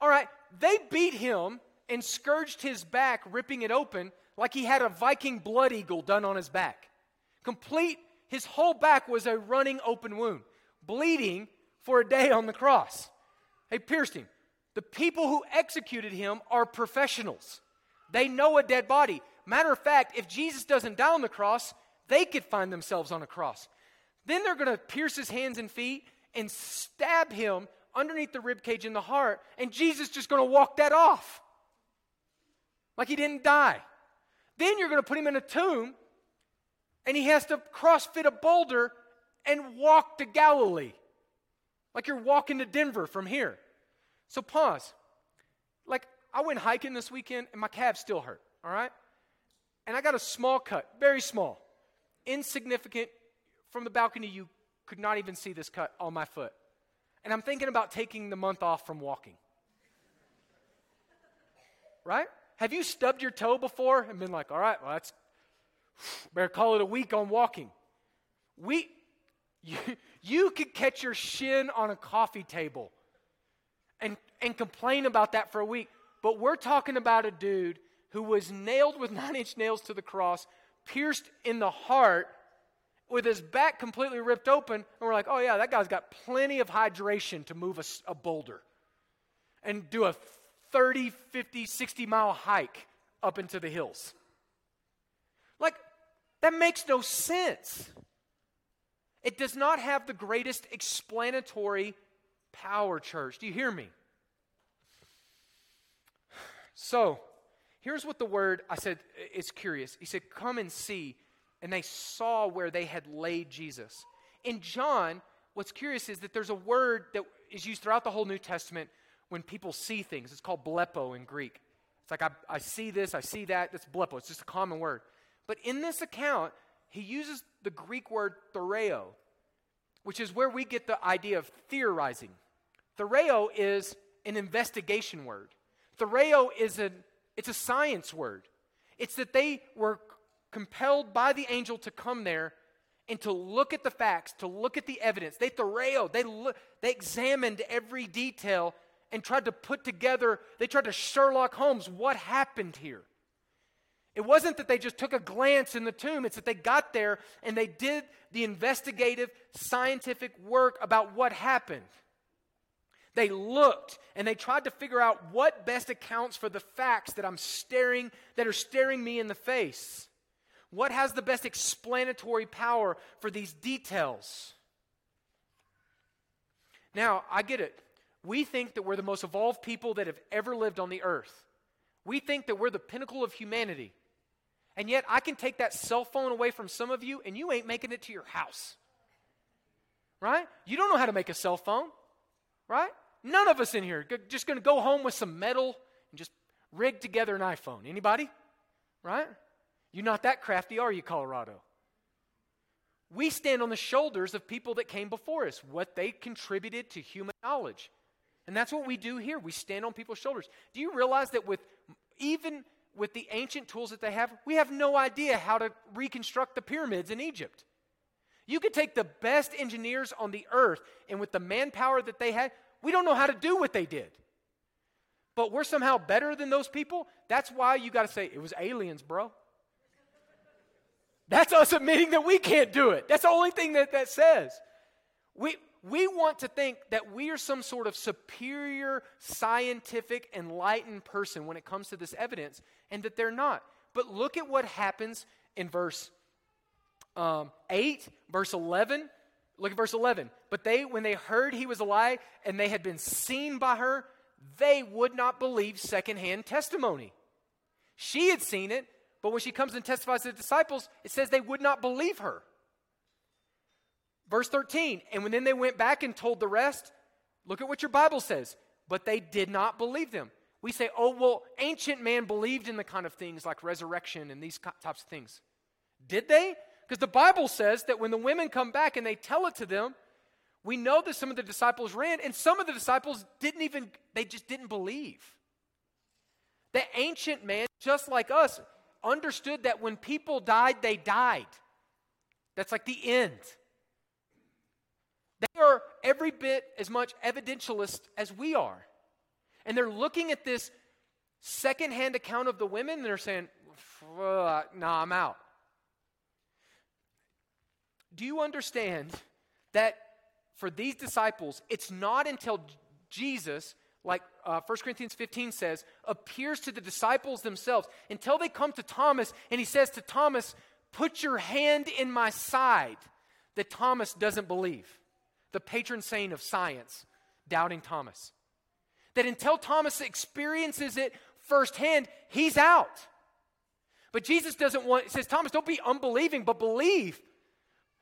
All right, they beat him and scourged his back, ripping it open like he had a Viking blood eagle done on his back. Complete, his whole back was a running open wound, bleeding for a day on the cross. They pierced him. The people who executed him are professionals. They know a dead body. Matter of fact, if Jesus doesn't die on the cross, they could find themselves on a cross. Then they're going to pierce his hands and feet and stab him underneath the rib cage in the heart, and Jesus just going to walk that off like he didn't die. Then you're going to put him in a tomb and he has to crossfit a boulder and walk to Galilee. Like you're walking to Denver from here. So pause. Like I went hiking this weekend and my calves still hurt, all right? And I got a small cut, very small, insignificant. From the balcony, you could not even see this cut on my foot. And I'm thinking about taking the month off from walking. Right? Have you stubbed your toe before and been like, all right, well, that's Better call it a week on walking. We, you, you could catch your shin on a coffee table and, and complain about that for a week. But we're talking about a dude who was nailed with nine inch nails to the cross, pierced in the heart, with his back completely ripped open. And we're like, oh, yeah, that guy's got plenty of hydration to move a, a boulder and do a 30, 50, 60 mile hike up into the hills. That makes no sense. It does not have the greatest explanatory power, church. Do you hear me? So, here's what the word I said is curious. He said, Come and see. And they saw where they had laid Jesus. In John, what's curious is that there's a word that is used throughout the whole New Testament when people see things. It's called blepo in Greek. It's like, I, I see this, I see that. That's blepo. It's just a common word. But in this account, he uses the Greek word theoreo, which is where we get the idea of theorizing. Theoreo is an investigation word. Theoreo is a it's a science word. It's that they were compelled by the angel to come there and to look at the facts, to look at the evidence. They theoreo, they they examined every detail and tried to put together, they tried to Sherlock Holmes what happened here. It wasn't that they just took a glance in the tomb, it's that they got there and they did the investigative scientific work about what happened. They looked and they tried to figure out what best accounts for the facts that I'm staring that are staring me in the face. What has the best explanatory power for these details? Now, I get it. We think that we're the most evolved people that have ever lived on the earth. We think that we're the pinnacle of humanity. And yet, I can take that cell phone away from some of you, and you ain't making it to your house. Right? You don't know how to make a cell phone. Right? None of us in here just going to go home with some metal and just rig together an iPhone. Anybody? Right? You're not that crafty, are you, Colorado? We stand on the shoulders of people that came before us, what they contributed to human knowledge. And that's what we do here. We stand on people's shoulders. Do you realize that with even with the ancient tools that they have, we have no idea how to reconstruct the pyramids in Egypt. You could take the best engineers on the earth, and with the manpower that they had, we don't know how to do what they did. But we're somehow better than those people. That's why you got to say, it was aliens, bro. That's us admitting that we can't do it. That's the only thing that that says. We, we want to think that we are some sort of superior, scientific, enlightened person when it comes to this evidence, and that they're not. But look at what happens in verse um, 8, verse 11. Look at verse 11. But they, when they heard he was alive and they had been seen by her, they would not believe secondhand testimony. She had seen it, but when she comes and testifies to the disciples, it says they would not believe her. Verse 13, and when then they went back and told the rest, look at what your Bible says. But they did not believe them. We say, oh, well, ancient man believed in the kind of things like resurrection and these types of things. Did they? Because the Bible says that when the women come back and they tell it to them, we know that some of the disciples ran, and some of the disciples didn't even, they just didn't believe. The ancient man, just like us, understood that when people died, they died. That's like the end. Every bit as much evidentialist as we are. And they're looking at this secondhand account of the women and they're saying, nah, I'm out. Do you understand that for these disciples, it's not until Jesus, like uh, 1 Corinthians 15 says, appears to the disciples themselves, until they come to Thomas and he says to Thomas, Put your hand in my side, that Thomas doesn't believe the patron saint of science, doubting Thomas. That until Thomas experiences it firsthand, he's out. But Jesus doesn't want, says, Thomas, don't be unbelieving, but believe.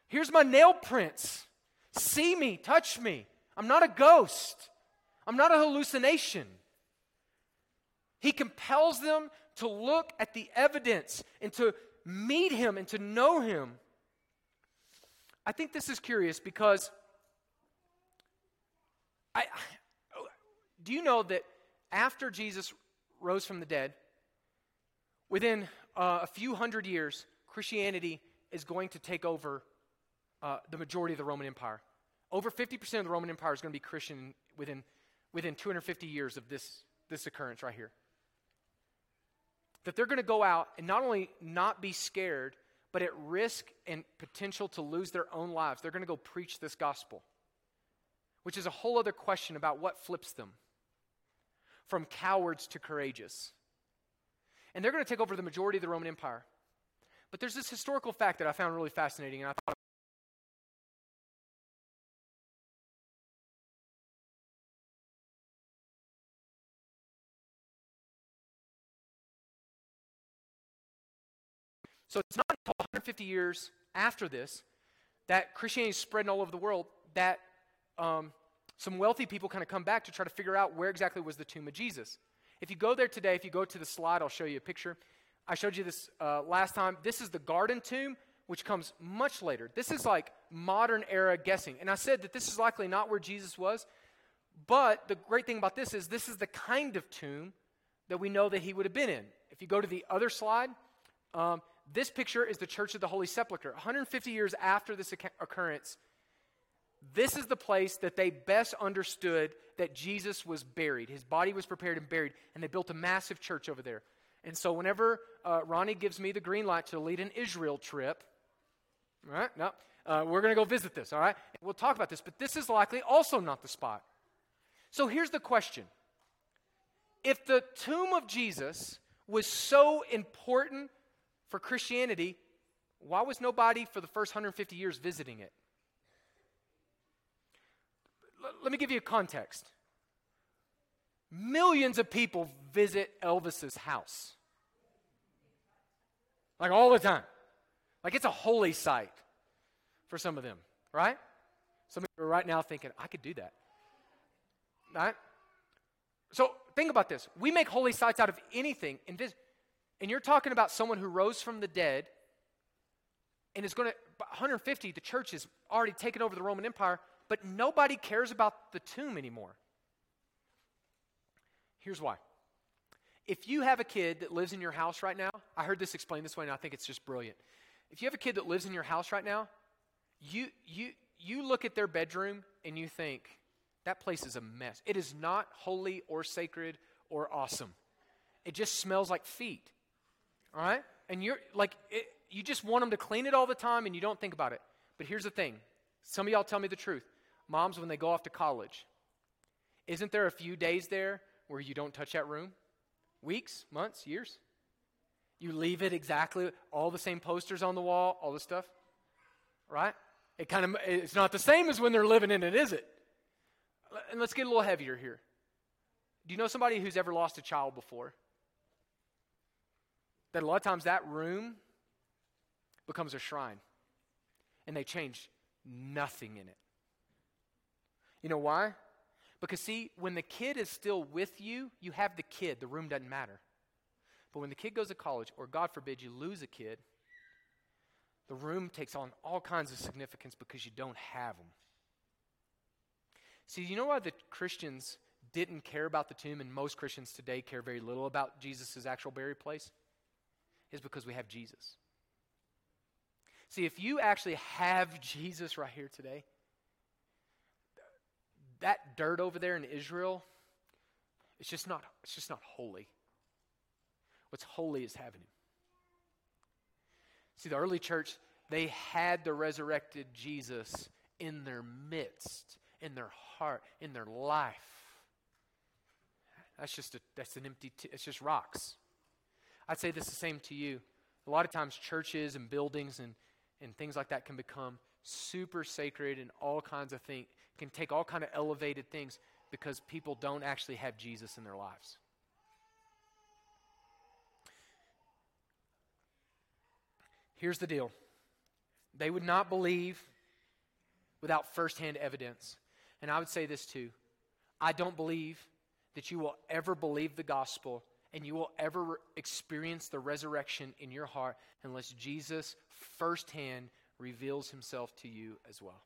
Here's my nail prints. See me, touch me. I'm not a ghost, I'm not a hallucination. He compels them to look at the evidence and to meet him and to know him. I think this is curious because I, do you know that after Jesus rose from the dead, within uh, a few hundred years, Christianity is going to take over uh, the majority of the Roman Empire. Over 50% of the Roman Empire is going to be Christian within, within 250 years of this, this occurrence right here. That they're going to go out and not only not be scared, but at risk and potential to lose their own lives, they're going to go preach this gospel which is a whole other question about what flips them from cowards to courageous. And they're going to take over the majority of the Roman Empire. But there's this historical fact that I found really fascinating, and I thought. So it's not until 150 years after this that Christianity is spreading all over the world that um, some wealthy people kind of come back to try to figure out where exactly was the tomb of Jesus. If you go there today, if you go to the slide, I'll show you a picture. I showed you this uh, last time. This is the garden tomb, which comes much later. This is like modern era guessing. And I said that this is likely not where Jesus was. But the great thing about this is this is the kind of tomb that we know that he would have been in. If you go to the other slide, um, this picture is the Church of the Holy Sepulchre. 150 years after this occurrence, this is the place that they best understood that Jesus was buried. His body was prepared and buried, and they built a massive church over there. And so, whenever uh, Ronnie gives me the green light to lead an Israel trip, right? No, uh, we're going to go visit this, all right? We'll talk about this, but this is likely also not the spot. So, here's the question If the tomb of Jesus was so important for Christianity, why was nobody for the first 150 years visiting it? Let me give you a context. Millions of people visit Elvis's house. Like all the time. Like it's a holy site for some of them, right? Some of you are right now thinking, I could do that. Right? So think about this. We make holy sites out of anything. And, this, and you're talking about someone who rose from the dead and is going to, 150, the church has already taken over the Roman Empire but nobody cares about the tomb anymore. Here's why. If you have a kid that lives in your house right now, I heard this explained this way and I think it's just brilliant. If you have a kid that lives in your house right now, you you you look at their bedroom and you think that place is a mess. It is not holy or sacred or awesome. It just smells like feet. All right? And you're like it, you just want them to clean it all the time and you don't think about it. But here's the thing. Some of y'all tell me the truth moms, when they go off to college, isn't there a few days there where you don't touch that room? Weeks, months, years? You leave it exactly all the same posters on the wall, all this stuff, right? It kind of it's not the same as when they're living in it, is it? And let's get a little heavier here. Do you know somebody who's ever lost a child before? That a lot of times that room becomes a shrine, and they change nothing in it. You know why? Because, see, when the kid is still with you, you have the kid. The room doesn't matter. But when the kid goes to college, or God forbid you lose a kid, the room takes on all kinds of significance because you don't have them. See, you know why the Christians didn't care about the tomb, and most Christians today care very little about Jesus' actual burial place? Is because we have Jesus. See, if you actually have Jesus right here today, that dirt over there in Israel, it's just not, it's just not holy. What's holy is having him. See, the early church, they had the resurrected Jesus in their midst, in their heart, in their life. That's just a, that's an empty, t- it's just rocks. I'd say this the same to you. A lot of times churches and buildings and, and things like that can become super sacred and all kinds of things can take all kind of elevated things because people don't actually have Jesus in their lives. Here's the deal. They would not believe without firsthand evidence. And I would say this too. I don't believe that you will ever believe the gospel and you will ever experience the resurrection in your heart unless Jesus firsthand reveals himself to you as well.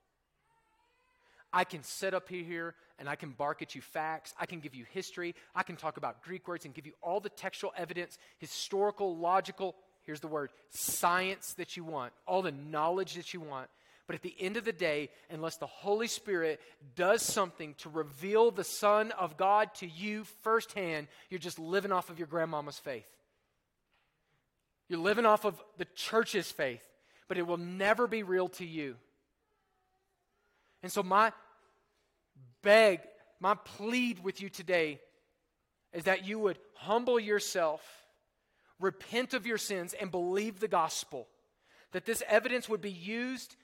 I can sit up here and I can bark at you facts. I can give you history. I can talk about Greek words and give you all the textual evidence, historical, logical, here's the word, science that you want, all the knowledge that you want. But at the end of the day, unless the Holy Spirit does something to reveal the Son of God to you firsthand, you're just living off of your grandmama's faith. You're living off of the church's faith, but it will never be real to you. And so, my, beg, my plead with you today is that you would humble yourself, repent of your sins, and believe the gospel. That this evidence would be used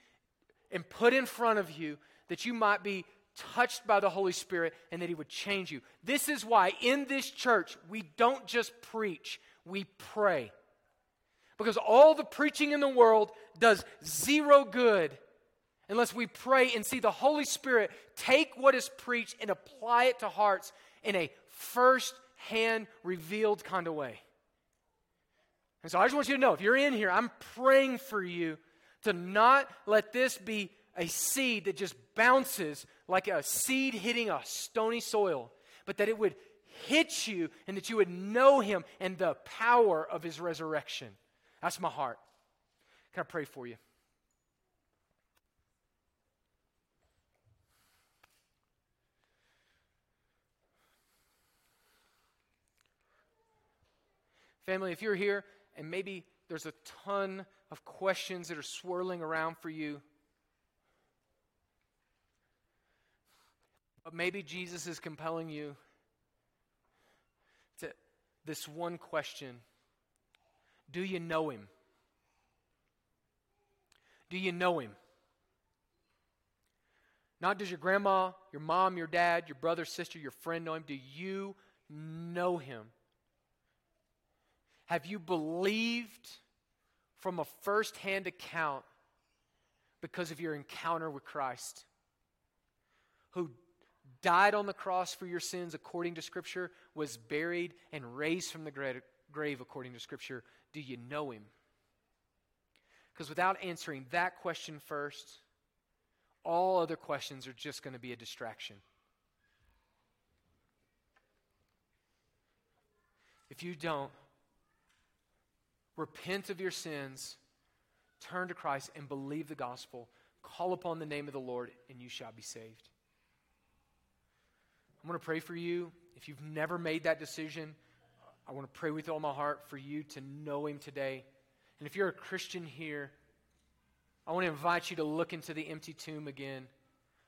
and put in front of you that you might be touched by the Holy Spirit and that He would change you. This is why in this church we don't just preach, we pray. Because all the preaching in the world does zero good unless we pray and see the Holy Spirit take what is preached and apply it to hearts in a first hand revealed kind of way. And so I just want you to know if you're in here, I'm praying for you to not let this be a seed that just bounces like a seed hitting a stony soil, but that it would hit you and that you would know him and the power of his resurrection. That's my heart. Can I pray for you? Family, if you're here and maybe there's a ton of questions that are swirling around for you, but maybe Jesus is compelling you to this one question Do you know him? Do you know him? Not does your grandma, your mom, your dad, your brother, sister, your friend know him. Do you know him? Have you believed from a first hand account because of your encounter with Christ, who died on the cross for your sins according to Scripture, was buried, and raised from the grave according to Scripture? Do you know him? Because without answering that question first, all other questions are just going to be a distraction. If you don't, repent of your sins, turn to Christ, and believe the gospel. Call upon the name of the Lord, and you shall be saved. I'm going to pray for you. If you've never made that decision, I want to pray with all my heart for you to know Him today. And if you're a Christian here, I want to invite you to look into the empty tomb again.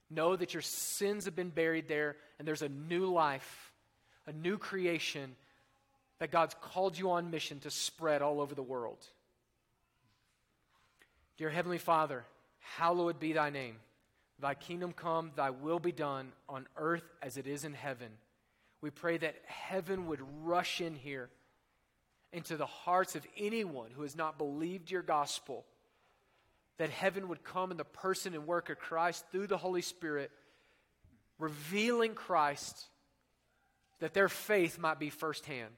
Know that your sins have been buried there, and there's a new life, a new creation that God's called you on mission to spread all over the world. Dear Heavenly Father, hallowed be thy name. Thy kingdom come, thy will be done on earth as it is in heaven. We pray that heaven would rush in here into the hearts of anyone who has not believed your gospel. That heaven would come in the person and work of Christ through the Holy Spirit, revealing Christ, that their faith might be firsthand.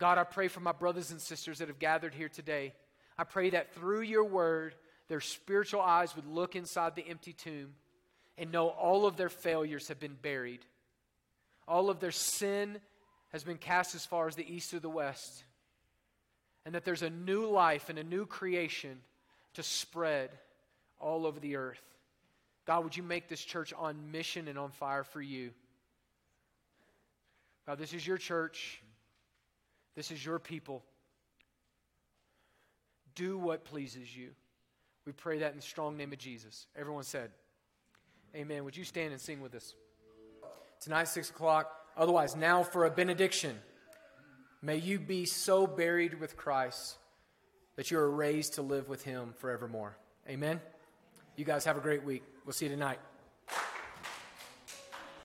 God, I pray for my brothers and sisters that have gathered here today. I pray that through your word, their spiritual eyes would look inside the empty tomb and know all of their failures have been buried. All of their sin has been cast as far as the east or the west. And that there's a new life and a new creation to spread all over the earth. God, would you make this church on mission and on fire for you? God, this is your church. This is your people. Do what pleases you. We pray that in the strong name of Jesus. Everyone said, Amen. Would you stand and sing with us? Tonight, 6 o'clock. Otherwise, now for a benediction. May you be so buried with Christ that you are raised to live with him forevermore. Amen. You guys have a great week. We'll see you tonight.